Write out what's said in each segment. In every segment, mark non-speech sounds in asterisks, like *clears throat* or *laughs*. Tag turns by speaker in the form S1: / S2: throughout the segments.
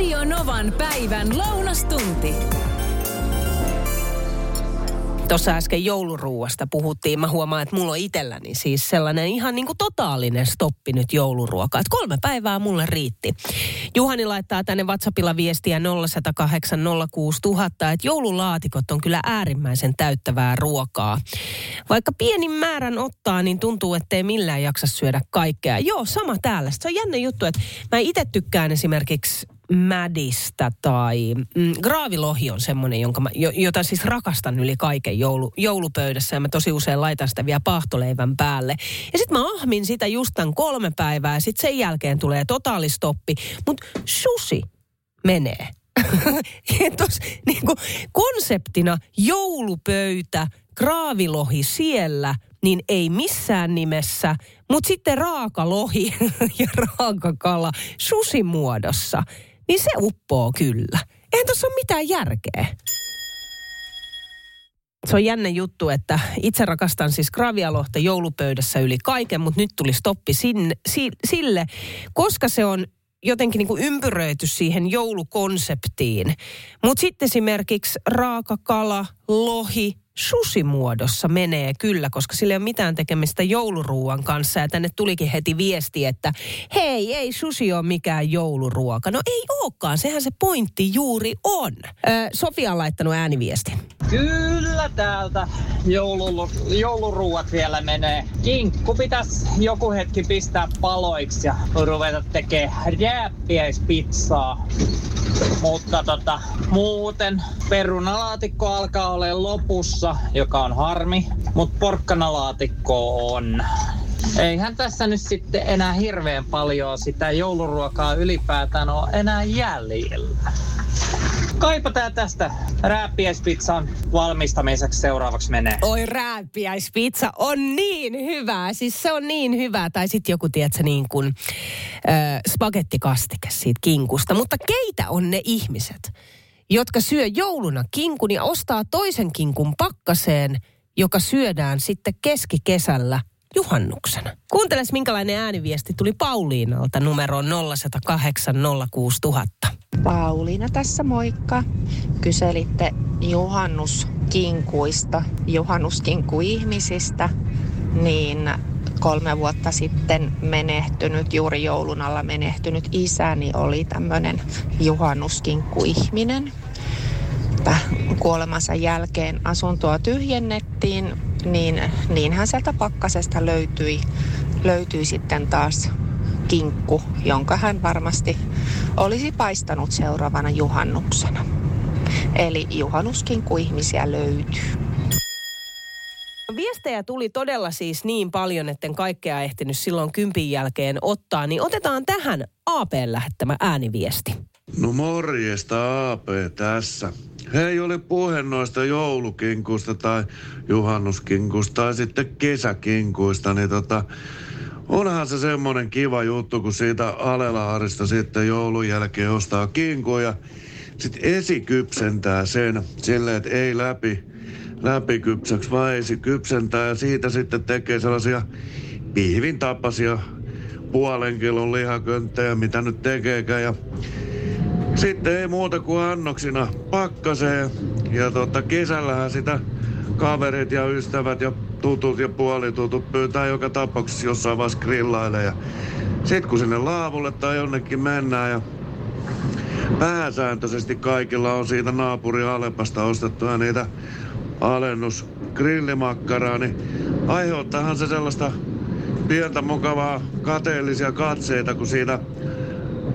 S1: Radio Novan päivän lounastunti.
S2: Tuossa äsken jouluruuasta puhuttiin. Mä huomaan, että mulla on itselläni siis sellainen ihan niin kuin totaalinen stoppi nyt jouluruokaa. Että kolme päivää mulle riitti. Juhani laittaa tänne WhatsAppilla viestiä 0108 06000, että joululaatikot on kyllä äärimmäisen täyttävää ruokaa. Vaikka pienin määrän ottaa, niin tuntuu, ettei millään jaksa syödä kaikkea. Joo, sama täällä. Se on jännä juttu, että mä itse tykkään esimerkiksi mädistä tai mm, graavilohi on semmoinen, jonka mä, jota siis rakastan yli kaiken joulu, joulupöydässä ja mä tosi usein laitan sitä vielä pahtoleivän päälle. Ja sitten mä ahmin sitä just tämän kolme päivää ja sitten sen jälkeen tulee totaalistoppi. Mutta susi menee. *laughs* Tos, niin kuin, konseptina joulupöytä, graavilohi siellä, niin ei missään nimessä, mutta sitten raakalohi *laughs* ja raakakala susimuodossa – niin se uppoo kyllä. Eihän tuossa ole mitään järkeä. Se on jännä juttu, että itse rakastan siis gravialohta joulupöydässä yli kaiken, mutta nyt tuli stoppi sinne, si, sille, koska se on jotenkin niin kuin ympyröity siihen joulukonseptiin. Mutta sitten esimerkiksi raakakala, lohi, susimuodossa menee kyllä, koska sillä ei ole mitään tekemistä jouluruuan kanssa. Ja tänne tulikin heti viesti, että hei, ei susi ole mikään jouluruoka. No ei olekaan, sehän se pointti juuri on. Ö, Sofia on laittanut ääniviesti.
S3: Kyllä täältä joulu, jouluruuat vielä menee. Kinkku pitäisi joku hetki pistää paloiksi ja ruveta tekemään rääppiäispizzaa. Mutta tota, muuten perunalaatikko alkaa olla lopussa, joka on harmi, mutta porkkanalaatikko on. Eihän tässä nyt sitten enää hirveän paljon sitä jouluruokaa ylipäätään ole enää jäljellä. Kaipa tää tästä rääppiäispizzan valmistamiseksi seuraavaksi menee.
S2: Oi rääppiäispizza on niin hyvää. Siis se on niin hyvää. Tai sitten joku, tiedätkö, niin kuin äh, spagettikastike siitä kinkusta. Mutta keitä on ne ihmiset, jotka syö jouluna kinkun ja ostaa toisen kinkun pakkaseen, joka syödään sitten keskikesällä juhannuksena. Kuunteles, minkälainen ääniviesti tuli Pauliinalta numeroon 0108 06000.
S4: Pauliina tässä moikka. Kyselitte juhannuskinkuista, juhannuskinku-ihmisistä, niin kolme vuotta sitten menehtynyt, juuri joulun alla menehtynyt isäni oli tämmöinen juhannuskinkku-ihminen. Kuolemansa jälkeen asuntoa tyhjennettiin, niin niinhän sieltä pakkasesta löytyi, löytyi sitten taas kinkku, jonka hän varmasti olisi paistanut seuraavana juhannuksena. Eli juhannuskinkku ihmisiä löytyy.
S2: Viestejä tuli todella siis niin paljon, etten kaikkea ehtinyt silloin kympin jälkeen ottaa, niin otetaan tähän AP lähettämä ääniviesti.
S5: No morjesta AP tässä. Hei, oli puhe noista joulukinkuista tai juhannuskinkuista tai sitten kesäkinkuista, niin tota, onhan se semmoinen kiva juttu, kun siitä Alelaarista sitten joulun jälkeen ostaa kinkuja. Sitten esikypsentää sen silleen, että ei läpi, läpikypsäksi, vaan esikypsentää ja siitä sitten tekee sellaisia pihvin tapaisia puolen kilon lihakönttejä, mitä nyt tekeekään. Ja sitten ei muuta kuin annoksina pakkaseen. Ja tota, kesällähän sitä kaverit ja ystävät ja tutut ja puolitutut pyytää joka tapauksessa jossain vaiheessa grillaille. Ja sit kun sinne laavulle tai jonnekin mennään ja pääsääntöisesti kaikilla on siitä naapuri Alepasta ostettuja niitä alennus grillimakkaraa, niin aiheuttaahan se sellaista pientä mukavaa kateellisia katseita, kun siinä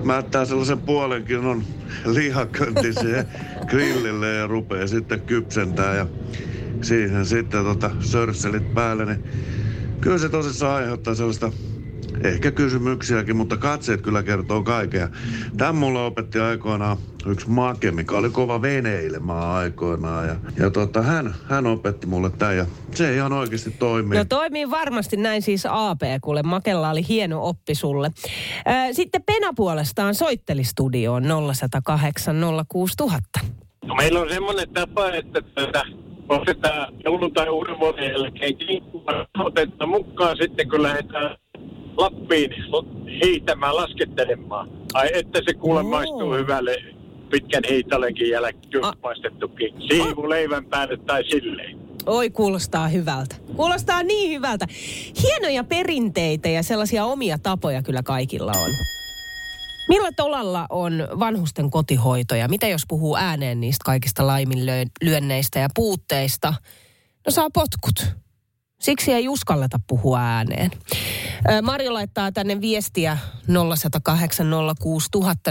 S5: mättää sellaisen puolen kilon lihakönti siihen *laughs* grillille ja rupeaa sitten kypsentää ja siihen sitten tota sörsselit päälle, niin kyllä se tosissaan aiheuttaa sellaista ehkä kysymyksiäkin, mutta katseet kyllä kertoo kaikkea. Tämän mulle opetti aikoinaan yksi make, mikä oli kova veneilemään aikoinaan. Ja, ja tota, hän, hän opetti mulle tämän ja se ihan oikeasti toimii.
S2: No toimii varmasti näin siis AP, kuule Makella oli hieno oppi sulle. Sitten Pena puolestaan soitteli studioon 0108 06000.
S6: No meillä on semmoinen tapa, että tätä ostetaan joulun tai uuden vuoden jälkeen kinkkua otetaan mukaan sitten, kun lähdetään Lappiin hiihtämään, laskettelemaan. Ai että se kuule
S2: Oo.
S6: maistuu hyvälle pitkän hiitalenkin jälkeen
S2: A-
S6: paistettukin. Siivu leivän päälle tai silleen.
S2: Oi, kuulostaa hyvältä. Kuulostaa niin hyvältä. Hienoja perinteitä ja sellaisia omia tapoja kyllä kaikilla on. Millä tolalla on vanhusten kotihoito ja mitä jos puhuu ääneen niistä kaikista laiminlyönneistä ja puutteista? No saa potkut. Siksi ei uskalleta puhua ääneen. Marjo laittaa tänne viestiä 0806000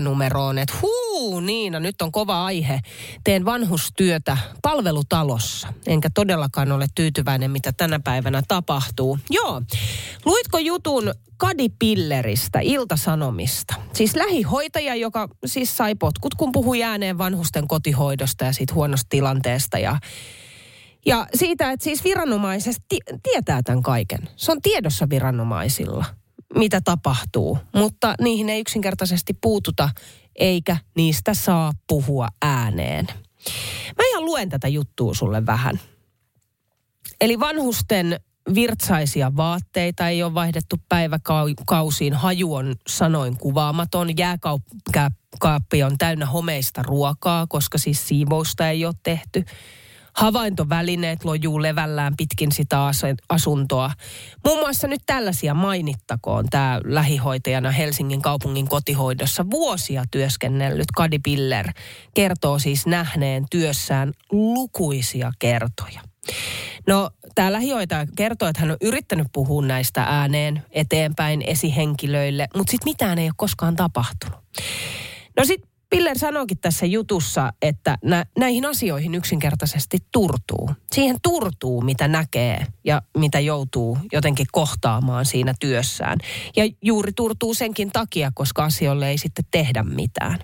S2: numeroon, että huu Niina, nyt on kova aihe. Teen vanhustyötä palvelutalossa, enkä todellakaan ole tyytyväinen, mitä tänä päivänä tapahtuu. Joo, luitko jutun Kadi Pilleristä, Iltasanomista? Siis lähihoitaja, joka siis sai potkut, kun puhui ääneen vanhusten kotihoidosta ja siitä huonosta tilanteesta ja ja siitä, että siis viranomaiset ti- tietää tämän kaiken. Se on tiedossa viranomaisilla, mitä tapahtuu, mutta niihin ei yksinkertaisesti puututa, eikä niistä saa puhua ääneen. Mä ihan luen tätä juttua sulle vähän. Eli vanhusten virtsaisia vaatteita ei ole vaihdettu päiväkausiin. Haju on sanoin kuvaamaton. Jääkaappi on täynnä homeista ruokaa, koska siis siivousta ei ole tehty. Havaintovälineet lojuu levällään pitkin sitä as- asuntoa. Muun muassa nyt tällaisia mainittakoon tämä lähihoitajana Helsingin kaupungin kotihoidossa vuosia työskennellyt Kadi Piller kertoo siis nähneen työssään lukuisia kertoja. No, tämä lähihoitaja kertoo, että hän on yrittänyt puhua näistä ääneen eteenpäin esihenkilöille, mutta sitten mitään ei ole koskaan tapahtunut. No sitten Piller sanoikin tässä jutussa, että nä, näihin asioihin yksinkertaisesti turtuu. Siihen turtuu, mitä näkee ja mitä joutuu jotenkin kohtaamaan siinä työssään. Ja juuri turtuu senkin takia, koska asioille ei sitten tehdä mitään.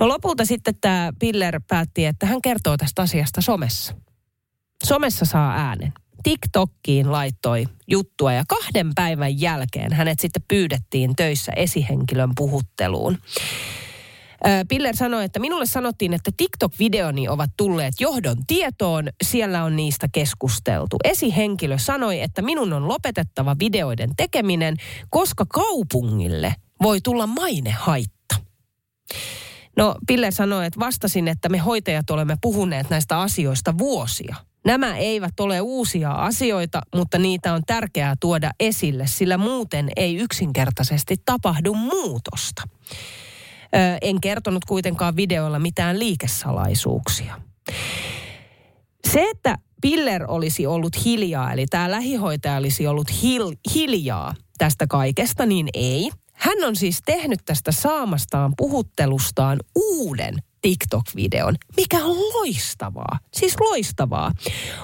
S2: No lopulta sitten tämä Piller päätti, että hän kertoo tästä asiasta somessa. Somessa saa äänen. TikTokkiin laittoi juttua ja kahden päivän jälkeen hänet sitten pyydettiin töissä esihenkilön puhutteluun. Piller sanoi, että minulle sanottiin, että TikTok-videoni ovat tulleet johdon tietoon. Siellä on niistä keskusteltu. Esihenkilö sanoi, että minun on lopetettava videoiden tekeminen, koska kaupungille voi tulla mainehaitta. No, Piller sanoi, että vastasin, että me hoitajat olemme puhuneet näistä asioista vuosia. Nämä eivät ole uusia asioita, mutta niitä on tärkeää tuoda esille, sillä muuten ei yksinkertaisesti tapahdu muutosta. En kertonut kuitenkaan videoilla mitään liikesalaisuuksia. Se, että Piller olisi ollut hiljaa, eli tämä lähihoitaja olisi ollut hil- hiljaa tästä kaikesta, niin ei. Hän on siis tehnyt tästä saamastaan puhuttelustaan uuden TikTok-videon, mikä on loistavaa. Siis loistavaa.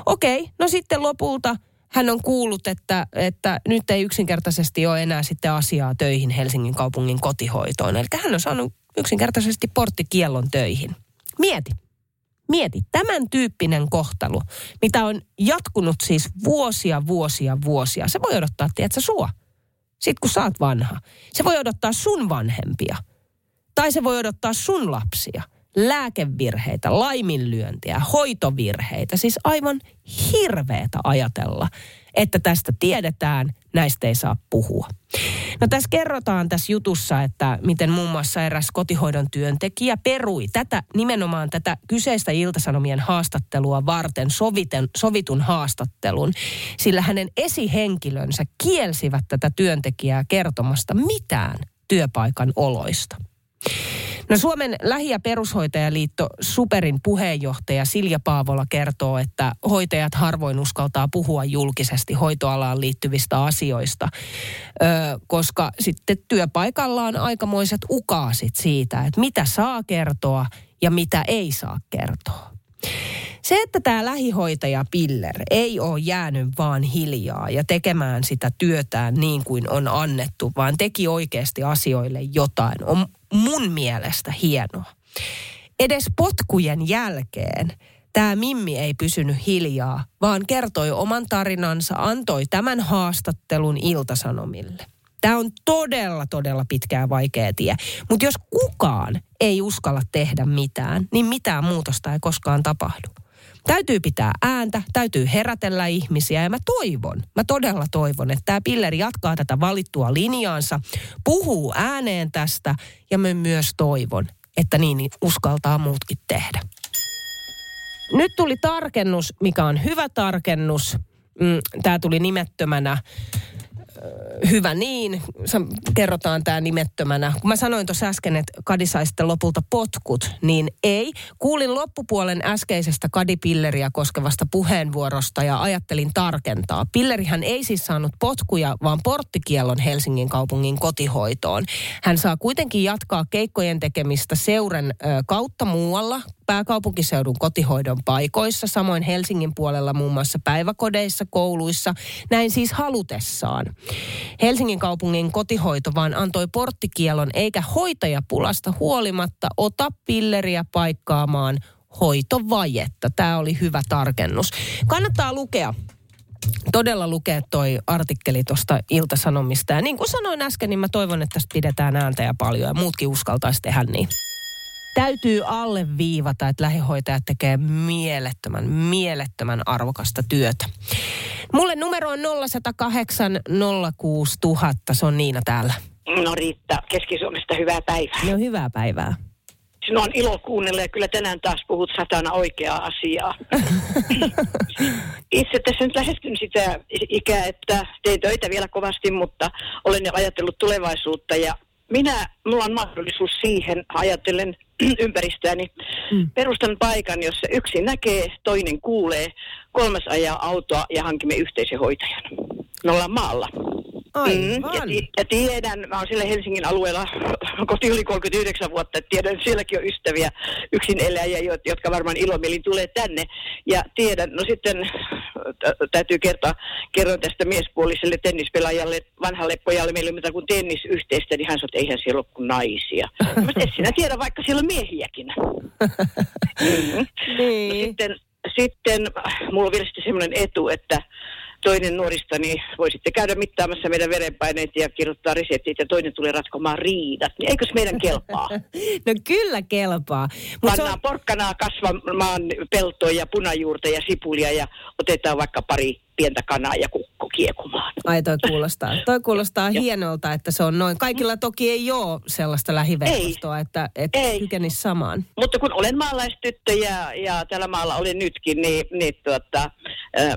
S2: Okei, no sitten lopulta hän on kuullut, että, että nyt ei yksinkertaisesti ole enää sitten asiaa töihin Helsingin kaupungin kotihoitoon. Eli hän on saanut yksinkertaisesti porttikiellon töihin. Mieti. Mieti, tämän tyyppinen kohtelu, mitä on jatkunut siis vuosia, vuosia, vuosia. Se voi odottaa, tiedätkö, sua. Sitten kun oot vanha. Se voi odottaa sun vanhempia. Tai se voi odottaa sun lapsia. Lääkevirheitä, laiminlyöntiä, hoitovirheitä. Siis aivan hirveetä ajatella, että tästä tiedetään, näistä ei saa puhua. No tässä kerrotaan tässä jutussa, että miten muun muassa eräs kotihoidon työntekijä perui tätä, nimenomaan tätä kyseistä iltasanomien haastattelua varten soviten, sovitun haastattelun, sillä hänen esihenkilönsä kielsivät tätä työntekijää kertomasta mitään työpaikan oloista. No Suomen lähi- ja perushoitajaliitto Superin puheenjohtaja Silja Paavola kertoo, että hoitajat harvoin uskaltaa puhua julkisesti hoitoalaan liittyvistä asioista, ö, koska sitten työpaikalla on aikamoiset ukaasit siitä, että mitä saa kertoa ja mitä ei saa kertoa. Se, että tämä lähihoitaja Piller ei ole jäänyt vaan hiljaa ja tekemään sitä työtään niin kuin on annettu, vaan teki oikeasti asioille jotain, on mun mielestä hienoa. Edes potkujen jälkeen tämä Mimmi ei pysynyt hiljaa, vaan kertoi oman tarinansa, antoi tämän haastattelun iltasanomille. Tämä on todella, todella pitkää vaikea tie. Mutta jos kukaan ei uskalla tehdä mitään, niin mitään muutosta ei koskaan tapahdu. Täytyy pitää ääntä, täytyy herätellä ihmisiä ja mä toivon, mä todella toivon, että tämä pilleri jatkaa tätä valittua linjaansa, puhuu ääneen tästä ja mä myös toivon, että niin uskaltaa muutkin tehdä. Nyt tuli tarkennus, mikä on hyvä tarkennus. Mm, Tämä tuli nimettömänä hyvä niin, kerrotaan tämä nimettömänä. Kun mä sanoin tuossa äsken, että Kadi sai sitten lopulta potkut, niin ei. Kuulin loppupuolen äskeisestä Kadi-pilleriä koskevasta puheenvuorosta ja ajattelin tarkentaa. Pillerihän ei siis saanut potkuja, vaan porttikiellon Helsingin kaupungin kotihoitoon. Hän saa kuitenkin jatkaa keikkojen tekemistä seuren kautta muualla, pääkaupunkiseudun kotihoidon paikoissa, samoin Helsingin puolella muun muassa päiväkodeissa, kouluissa, näin siis halutessaan. Helsingin kaupungin kotihoito vaan antoi porttikielon eikä hoitajapulasta huolimatta ota pilleriä paikkaamaan hoitovajetta. Tämä oli hyvä tarkennus. Kannattaa lukea todella lukea toi artikkeli tuosta Iltasanomista. Ja niin kuin sanoin äsken, niin mä toivon, että tästä pidetään ääntä ja paljon ja muutkin uskaltaisi tehdä niin täytyy alleviivata, että lähihoitajat tekee mielettömän, mielettömän arvokasta työtä. Mulle numero on 0108 06000. Se on Niina täällä.
S7: No Riitta, Keski-Suomesta hyvää päivää.
S2: No hyvää päivää.
S7: Sinua on ilo kuunnella ja kyllä tänään taas puhut satana oikeaa asiaa. *laughs* Itse tässä nyt lähestyn sitä ikää, että teen töitä vielä kovasti, mutta olen jo ajatellut tulevaisuutta ja minä, mulla on mahdollisuus siihen, ajatellen *clears throat* ympäristöäni, mm. perustan paikan, jossa yksi näkee, toinen kuulee, kolmas ajaa autoa ja hankimme yhteisen hoitajan. Me ollaan maalla.
S2: Mm,
S7: ja, ja tiedän, mä oon siellä Helsingin alueella koti yli 39 vuotta, että tiedän, että sielläkin on ystäviä yksin eläjiä, jotka varmaan ilomielin tulee tänne. Ja tiedän, no sitten täytyy kertoa, kerron tästä miespuoliselle tennispelaajalle, vanhalle pojalle, meillä ei kuin tennisyhteistä, niin hän sanoi, että eihän siellä ole kuin naisia. Mä en sinä tiedä, vaikka siellä on miehiäkin. *laughs*
S2: mm-hmm. niin.
S7: no sitten, sitten mulla on vielä semmoinen etu, että toinen nuorista, niin voi sitten käydä mittaamassa meidän verenpaineet ja kirjoittaa reseptit ja toinen tulee ratkomaan riidat. Niin eikös meidän kelpaa? *laughs*
S2: no kyllä kelpaa.
S7: Mut Pannaan on... porkkanaa kasvamaan peltoa ja punajuurta ja sipulia ja otetaan vaikka pari pientä kanaa ja kukko kiekumaan.
S2: Ai toi kuulostaa, *laughs* toi kuulostaa hienolta, että se on noin. Kaikilla toki ei ole sellaista lähiverkostoa, että, että ei. kykenisi samaan.
S7: Mutta kun olen maalaistyttö ja, ja tällä maalla olen nytkin, niin, niin tuota, äh,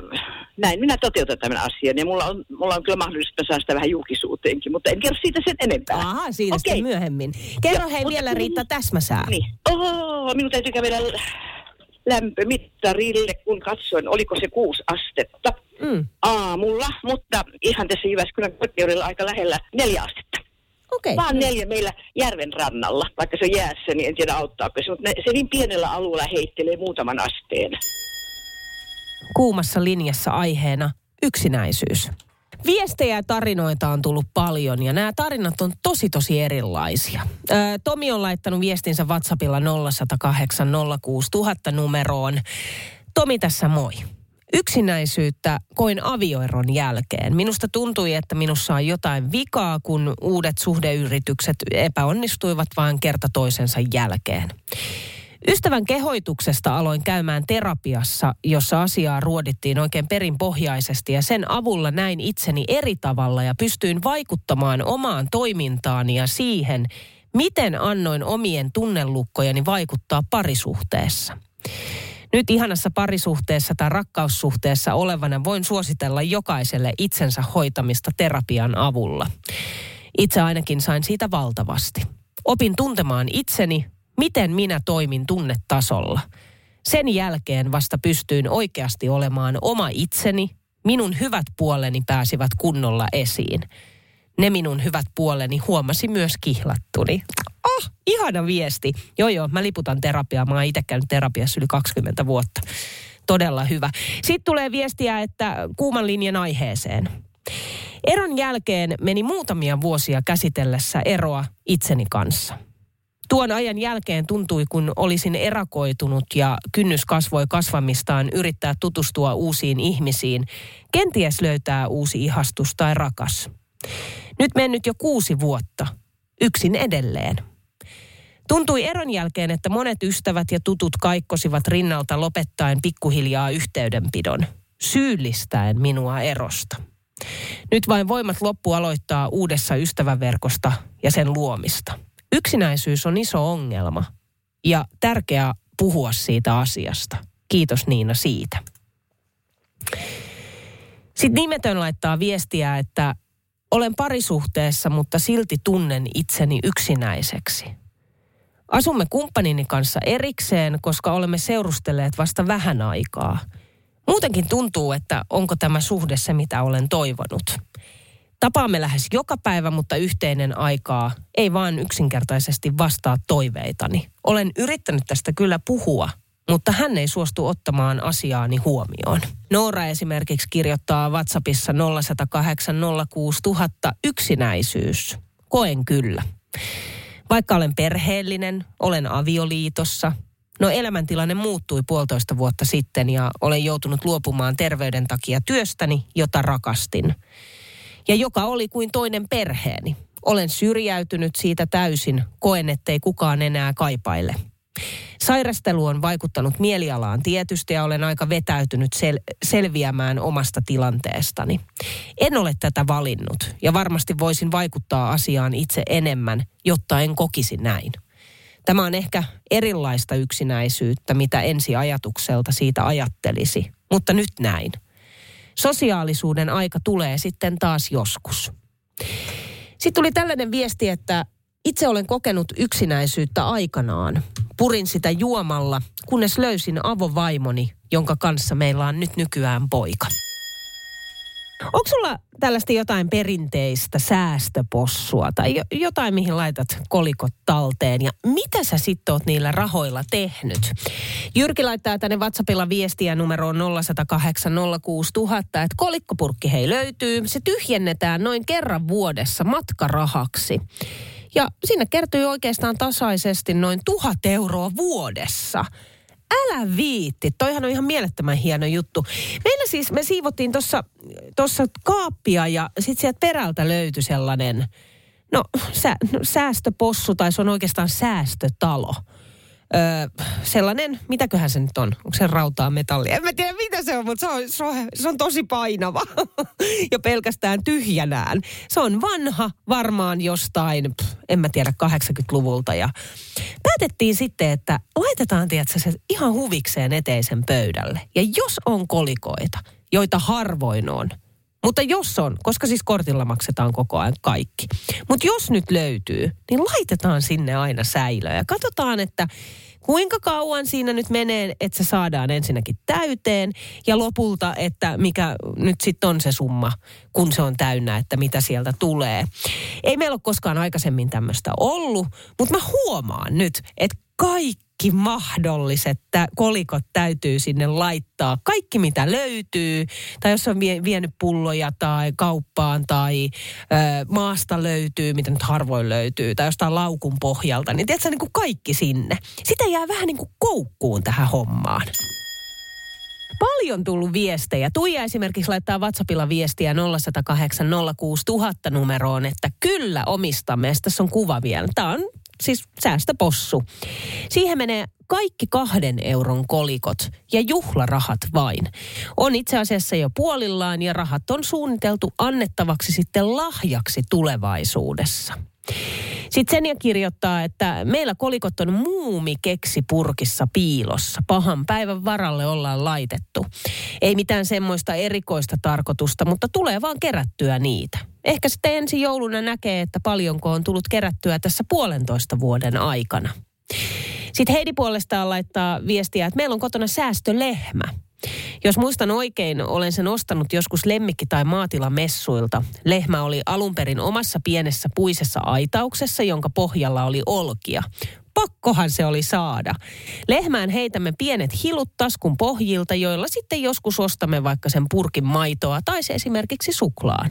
S7: näin minä toteutan tämän asian. Ja mulla on, mulla on kyllä mahdollisuus, että sitä vähän julkisuuteenkin, mutta en kerro siitä sen enempää.
S2: Aha, siitä okay. sitten myöhemmin. Kerro hei vielä Riitta täsmäsää.
S7: Niin. Oh, minun täytyy kävellä lämpömittarille, kun katsoin, oliko se kuusi astetta mm. aamulla, mutta ihan tässä Jyväskylän korkeudella aika lähellä neljä astetta.
S2: Okay.
S7: Vaan neljä meillä järven rannalla, vaikka se on jäässä, niin en tiedä auttaako se, mutta se niin pienellä alueella heittelee muutaman asteen.
S2: Kuumassa linjassa aiheena yksinäisyys. Viestejä ja tarinoita on tullut paljon ja nämä tarinat on tosi tosi erilaisia. Tomi on laittanut viestinsä WhatsAppilla 0108 06000 numeroon. Tomi tässä moi. Yksinäisyyttä koin avioeron jälkeen. Minusta tuntui, että minussa on jotain vikaa, kun uudet suhdeyritykset epäonnistuivat vain kerta toisensa jälkeen. Ystävän kehoituksesta aloin käymään terapiassa, jossa asiaa ruodittiin oikein perinpohjaisesti ja sen avulla näin itseni eri tavalla ja pystyin vaikuttamaan omaan toimintaani ja siihen, miten annoin omien tunnelukkojeni vaikuttaa parisuhteessa. Nyt ihanassa parisuhteessa tai rakkaussuhteessa olevana voin suositella jokaiselle itsensä hoitamista terapian avulla. Itse ainakin sain siitä valtavasti. Opin tuntemaan itseni, miten minä toimin tunnetasolla. Sen jälkeen vasta pystyin oikeasti olemaan oma itseni, minun hyvät puoleni pääsivät kunnolla esiin. Ne minun hyvät puoleni huomasi myös kihlattuni. Oh, ihana viesti. Joo joo, mä liputan terapiaa. Mä oon itse käynyt terapiassa yli 20 vuotta. Todella hyvä. Sitten tulee viestiä, että kuuman linjan aiheeseen. Eron jälkeen meni muutamia vuosia käsitellessä eroa itseni kanssa – Tuon ajan jälkeen tuntui, kun olisin erakoitunut ja kynnys kasvoi kasvamistaan yrittää tutustua uusiin ihmisiin, kenties löytää uusi ihastus tai rakas. Nyt mennyt jo kuusi vuotta, yksin edelleen. Tuntui eron jälkeen, että monet ystävät ja tutut kaikkosivat rinnalta lopettaen pikkuhiljaa yhteydenpidon, syyllistäen minua erosta. Nyt vain voimat loppu aloittaa uudessa ystäväverkosta ja sen luomista. Yksinäisyys on iso ongelma ja tärkeää puhua siitä asiasta. Kiitos Niina siitä. Sitten nimetön laittaa viestiä, että olen parisuhteessa, mutta silti tunnen itseni yksinäiseksi. Asumme kumppanini kanssa erikseen, koska olemme seurustelleet vasta vähän aikaa. Muutenkin tuntuu, että onko tämä suhde se, mitä olen toivonut. Tapaamme lähes joka päivä, mutta yhteinen aikaa ei vaan yksinkertaisesti vastaa toiveitani. Olen yrittänyt tästä kyllä puhua, mutta hän ei suostu ottamaan asiaani huomioon. Noora esimerkiksi kirjoittaa WhatsAppissa 0108 yksinäisyys. Koen kyllä. Vaikka olen perheellinen, olen avioliitossa. No elämäntilanne muuttui puolitoista vuotta sitten ja olen joutunut luopumaan terveyden takia työstäni, jota rakastin. Ja joka oli kuin toinen perheeni. Olen syrjäytynyt siitä täysin, koen ettei kukaan enää kaipaile. Sairastelu on vaikuttanut mielialaan tietysti ja olen aika vetäytynyt sel- selviämään omasta tilanteestani. En ole tätä valinnut ja varmasti voisin vaikuttaa asiaan itse enemmän, jotta en kokisi näin. Tämä on ehkä erilaista yksinäisyyttä, mitä ensi ajatukselta siitä ajattelisi, mutta nyt näin. Sosiaalisuuden aika tulee sitten taas joskus. Sitten tuli tällainen viesti, että itse olen kokenut yksinäisyyttä aikanaan. Purin sitä juomalla, kunnes löysin avovaimoni, jonka kanssa meillä on nyt nykyään poika. Onko sulla tällaista jotain perinteistä säästöpossua tai jotain, mihin laitat kolikot talteen ja mitä sä sitten oot niillä rahoilla tehnyt? Jyrki laittaa tänne WhatsAppilla viestiä numeroon 0108 että kolikkopurkki hei löytyy. Se tyhjennetään noin kerran vuodessa matkarahaksi. Ja sinne kertyy oikeastaan tasaisesti noin tuhat euroa vuodessa. Älä viitti, toihan on ihan mielettömän hieno juttu. Meillä siis, me siivottiin tuossa kaappia ja sitten sieltä perältä löytyi sellainen, no, sä, no säästöpossu tai se on oikeastaan säästötalo öö, sellainen, mitäköhän se nyt on? Onko se rautaa metallia? En mä tiedä mitä se on, mutta se on, se on, se on tosi painava *laughs* ja pelkästään tyhjänään. Se on vanha, varmaan jostain, pff, en mä tiedä, 80-luvulta ja päätettiin sitten, että laitetaan tiedätkö, se ihan huvikseen eteisen pöydälle. Ja jos on kolikoita, joita harvoin on, mutta jos on, koska siis kortilla maksetaan koko ajan kaikki. Mutta jos nyt löytyy, niin laitetaan sinne aina säilöä ja katsotaan, että kuinka kauan siinä nyt menee, että se saadaan ensinnäkin täyteen ja lopulta, että mikä nyt sitten on se summa, kun se on täynnä, että mitä sieltä tulee. Ei meillä ole koskaan aikaisemmin tämmöistä ollut, mutta mä huomaan nyt, että kaikki kaikki mahdolliset kolikot täytyy sinne laittaa. Kaikki mitä löytyy, tai jos on vie- vienyt pulloja tai kauppaan tai ö, maasta löytyy, mitä nyt harvoin löytyy, tai jostain laukun pohjalta, niin tiedätkö, niin kuin kaikki sinne. Sitä jää vähän niin kuin koukkuun tähän hommaan paljon tullut viestejä. Tuija esimerkiksi laittaa WhatsAppilla viestiä 0108 06000 numeroon, että kyllä omistamme. Ja tässä on kuva vielä. Tämä on siis säästöpossu. Siihen menee kaikki kahden euron kolikot ja juhlarahat vain. On itse asiassa jo puolillaan ja rahat on suunniteltu annettavaksi sitten lahjaksi tulevaisuudessa. Sitten Senja kirjoittaa, että meillä kolikot on muumi keksi purkissa piilossa. Pahan päivän varalle ollaan laitettu. Ei mitään semmoista erikoista tarkoitusta, mutta tulee vaan kerättyä niitä. Ehkä sitten ensi jouluna näkee, että paljonko on tullut kerättyä tässä puolentoista vuoden aikana. Sitten Heidi puolestaan laittaa viestiä, että meillä on kotona säästölehmä. Jos muistan oikein, olen sen ostanut joskus lemmikki- tai maatilamessuilta. Lehmä oli alun perin omassa pienessä puisessa aitauksessa, jonka pohjalla oli olkia. Pakkohan se oli saada. Lehmään heitämme pienet hilut taskun pohjilta, joilla sitten joskus ostamme vaikka sen purkin maitoa tai se esimerkiksi suklaan.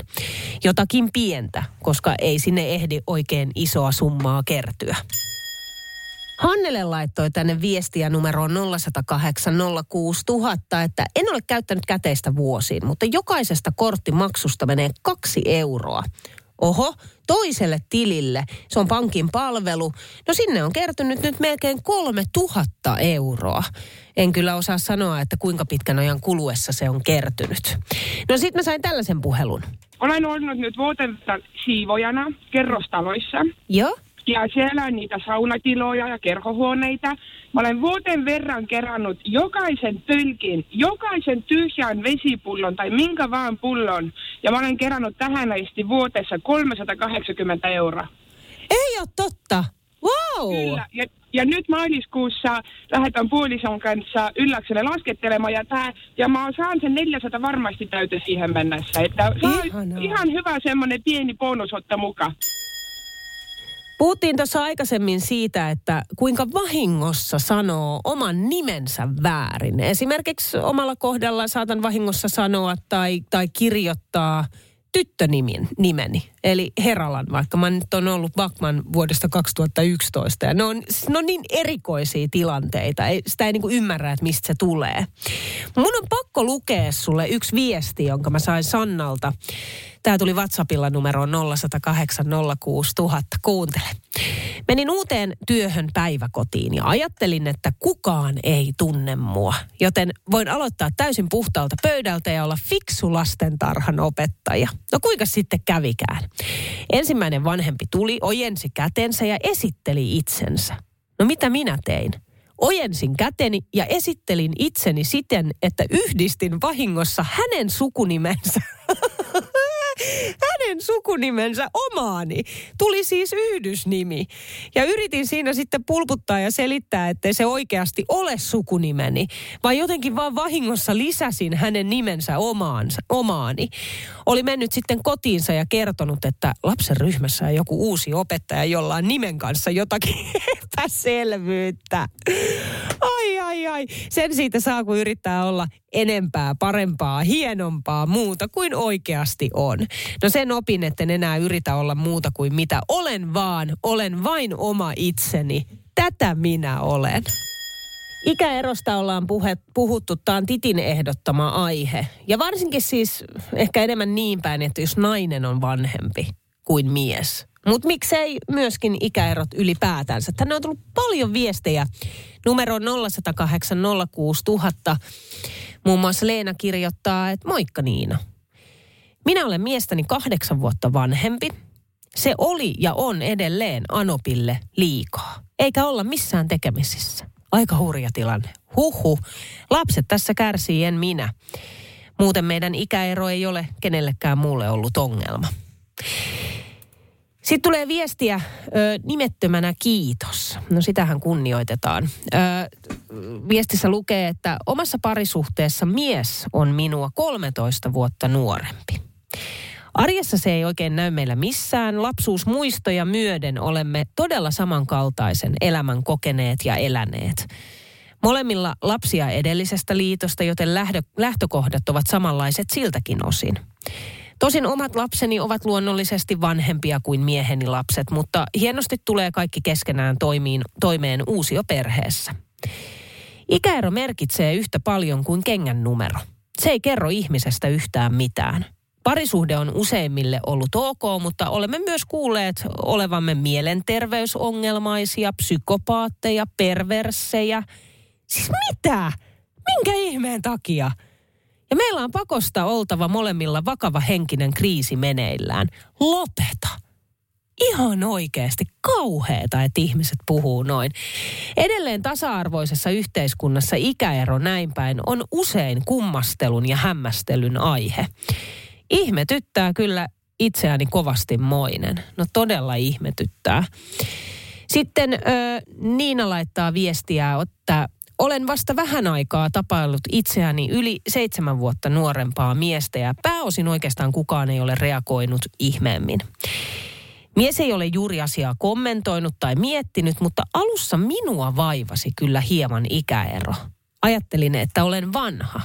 S2: Jotakin pientä, koska ei sinne ehdi oikein isoa summaa kertyä. Hannele laittoi tänne viestiä numeroon 0108 06000, että en ole käyttänyt käteistä vuosiin, mutta jokaisesta korttimaksusta menee kaksi euroa. Oho, toiselle tilille. Se on pankin palvelu. No sinne on kertynyt nyt melkein kolme tuhatta euroa. En kyllä osaa sanoa, että kuinka pitkän ajan kuluessa se on kertynyt. No sit mä sain tällaisen puhelun.
S8: Olen ollut nyt vuoten siivojana kerrostaloissa.
S2: Joo?
S8: Ja siellä on niitä saunatiloja ja kerhohuoneita. Mä olen vuoden verran kerannut jokaisen tölkin, jokaisen tyhjän vesipullon tai minkä vaan pullon. Ja mä olen kerannut tähän asti vuotessa 380 euroa.
S2: Ei ole totta. Wow!
S8: Kyllä. Ja, ja nyt maaliskuussa lähdetään puolison kanssa ylläkselle laskettelemaan ja, tää, ja mä saan sen 400 varmasti täytä siihen mennessä. Että ihan hyvä semmoinen pieni bonus ottaa mukaan.
S2: Puhuttiin tuossa aikaisemmin siitä, että kuinka vahingossa sanoo oman nimensä väärin. Esimerkiksi omalla kohdalla saatan vahingossa sanoa tai, tai kirjoittaa tyttönimen nimeni, eli Heralan, vaikka mä nyt on ollut Backman vuodesta 2011. Ja ne on, ne on niin erikoisia tilanteita, ei, sitä ei niinku ymmärrä, että mistä se tulee. Mun on pakko lukea sulle yksi viesti, jonka mä sain Sannalta. Tämä tuli WhatsAppilla numeroon 0108 06000. Kuuntele. Menin uuteen työhön päiväkotiin ja ajattelin, että kukaan ei tunne mua. Joten voin aloittaa täysin puhtaalta pöydältä ja olla fiksu lastentarhan opettaja. No kuinka sitten kävikään? Ensimmäinen vanhempi tuli, ojensi kätensä ja esitteli itsensä. No mitä minä tein? Ojensin käteni ja esittelin itseni siten, että yhdistin vahingossa hänen sukunimensä. *laughs* hänen sukunimensä omaani. Tuli siis yhdysnimi. Ja yritin siinä sitten pulputtaa ja selittää, että se oikeasti ole sukunimeni. Vaan jotenkin vaan vahingossa lisäsin hänen nimensä omaansa, omaani. Oli mennyt sitten kotiinsa ja kertonut, että lapsen ryhmässä on joku uusi opettaja, jolla on nimen kanssa jotakin *laughs* epäselvyyttä. Ai, ai, ai. Sen siitä saa, kun yrittää olla enempää, parempaa, hienompaa, muuta kuin oikeasti on. No sen opin, että en enää yritä olla muuta kuin mitä olen vaan, olen vain oma itseni. Tätä minä olen. Ikäerosta ollaan puhe, puhuttu, tämä on Titin ehdottama aihe. Ja varsinkin siis ehkä enemmän niin päin, että jos nainen on vanhempi kuin mies. Mutta miksei myöskin ikäerot ylipäätänsä. Tänne on tullut paljon viestejä. Numero 0108 06000. Muun muassa Leena kirjoittaa, että moikka Niina. Minä olen miestäni kahdeksan vuotta vanhempi. Se oli ja on edelleen Anopille liikaa. Eikä olla missään tekemisissä. Aika hurja tilanne. Huhu. Lapset tässä kärsii, en minä. Muuten meidän ikäero ei ole kenellekään muulle ollut ongelma. Sitten tulee viestiä ö, nimettömänä kiitos. No sitähän kunnioitetaan. Ö, viestissä lukee, että omassa parisuhteessa mies on minua 13 vuotta nuorempi. Arjessa se ei oikein näy meillä missään. Lapsuusmuistoja myöden olemme todella samankaltaisen elämän kokeneet ja eläneet. Molemmilla lapsia edellisestä liitosta, joten lähdö, lähtökohdat ovat samanlaiset siltäkin osin. Tosin omat lapseni ovat luonnollisesti vanhempia kuin mieheni lapset, mutta hienosti tulee kaikki keskenään toimiin, toimeen uusioperheessä. Ikäero merkitsee yhtä paljon kuin kengän numero. Se ei kerro ihmisestä yhtään mitään. Parisuhde on useimmille ollut ok, mutta olemme myös kuulleet olevamme mielenterveysongelmaisia, psykopaatteja, perversseja. Siis mitä? Minkä ihmeen takia? Ja meillä on pakosta oltava molemmilla vakava henkinen kriisi meneillään. Lopeta. Ihan oikeasti kauheeta, että ihmiset puhuu noin. Edelleen tasa-arvoisessa yhteiskunnassa ikäero näin päin on usein kummastelun ja hämmästelyn aihe. Ihmetyttää kyllä itseäni kovasti moinen. No todella ihmetyttää. Sitten ö, Niina laittaa viestiä, että olen vasta vähän aikaa tapaillut itseäni yli seitsemän vuotta nuorempaa miestä ja pääosin oikeastaan kukaan ei ole reagoinut ihmeemmin. Mies ei ole juuri asiaa kommentoinut tai miettinyt, mutta alussa minua vaivasi kyllä hieman ikäero. Ajattelin, että olen vanha,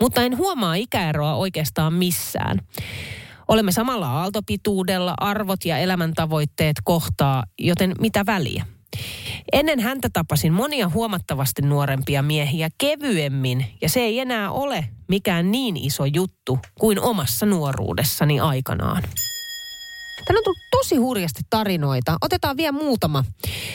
S2: mutta en huomaa ikäeroa oikeastaan missään. Olemme samalla aaltopituudella, arvot ja elämäntavoitteet kohtaa, joten mitä väliä? Ennen häntä tapasin monia huomattavasti nuorempia miehiä kevyemmin, ja se ei enää ole mikään niin iso juttu kuin omassa nuoruudessani aikanaan. Täällä on tullut tosi hurjasti tarinoita. Otetaan vielä muutama.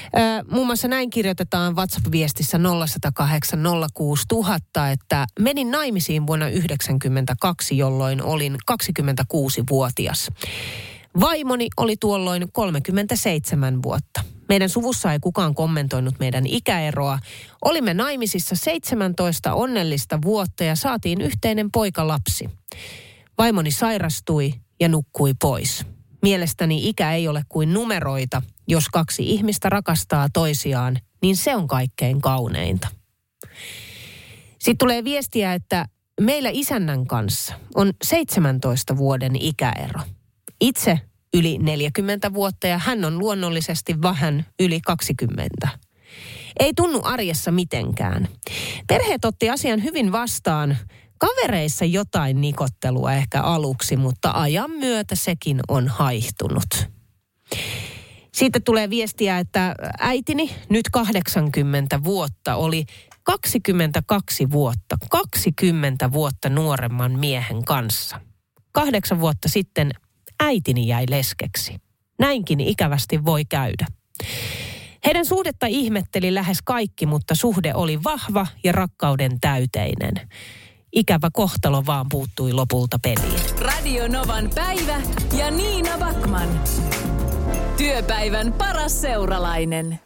S2: Ö, muun muassa näin kirjoitetaan WhatsApp-viestissä 0108 06000, että menin naimisiin vuonna 1992, jolloin olin 26-vuotias. Vaimoni oli tuolloin 37 vuotta. Meidän suvussa ei kukaan kommentoinut meidän ikäeroa. Olimme naimisissa 17 onnellista vuotta ja saatiin yhteinen poikalapsi. Vaimoni sairastui ja nukkui pois. Mielestäni ikä ei ole kuin numeroita. Jos kaksi ihmistä rakastaa toisiaan, niin se on kaikkein kauneinta. Sitten tulee viestiä, että meillä isännän kanssa on 17 vuoden ikäero. Itse yli 40 vuotta ja hän on luonnollisesti vähän yli 20. Ei tunnu arjessa mitenkään. Perheet otti asian hyvin vastaan. Kavereissa jotain nikottelua ehkä aluksi, mutta ajan myötä sekin on haihtunut. Siitä tulee viestiä, että äitini nyt 80 vuotta oli 22 vuotta, 20 vuotta nuoremman miehen kanssa. Kahdeksan vuotta sitten äitini jäi leskeksi. Näinkin ikävästi voi käydä. Heidän suhdetta ihmetteli lähes kaikki, mutta suhde oli vahva ja rakkauden täyteinen. Ikävä kohtalo vaan puuttui lopulta peliin.
S1: Radio Novan päivä ja Niina Backman. Työpäivän paras seuralainen.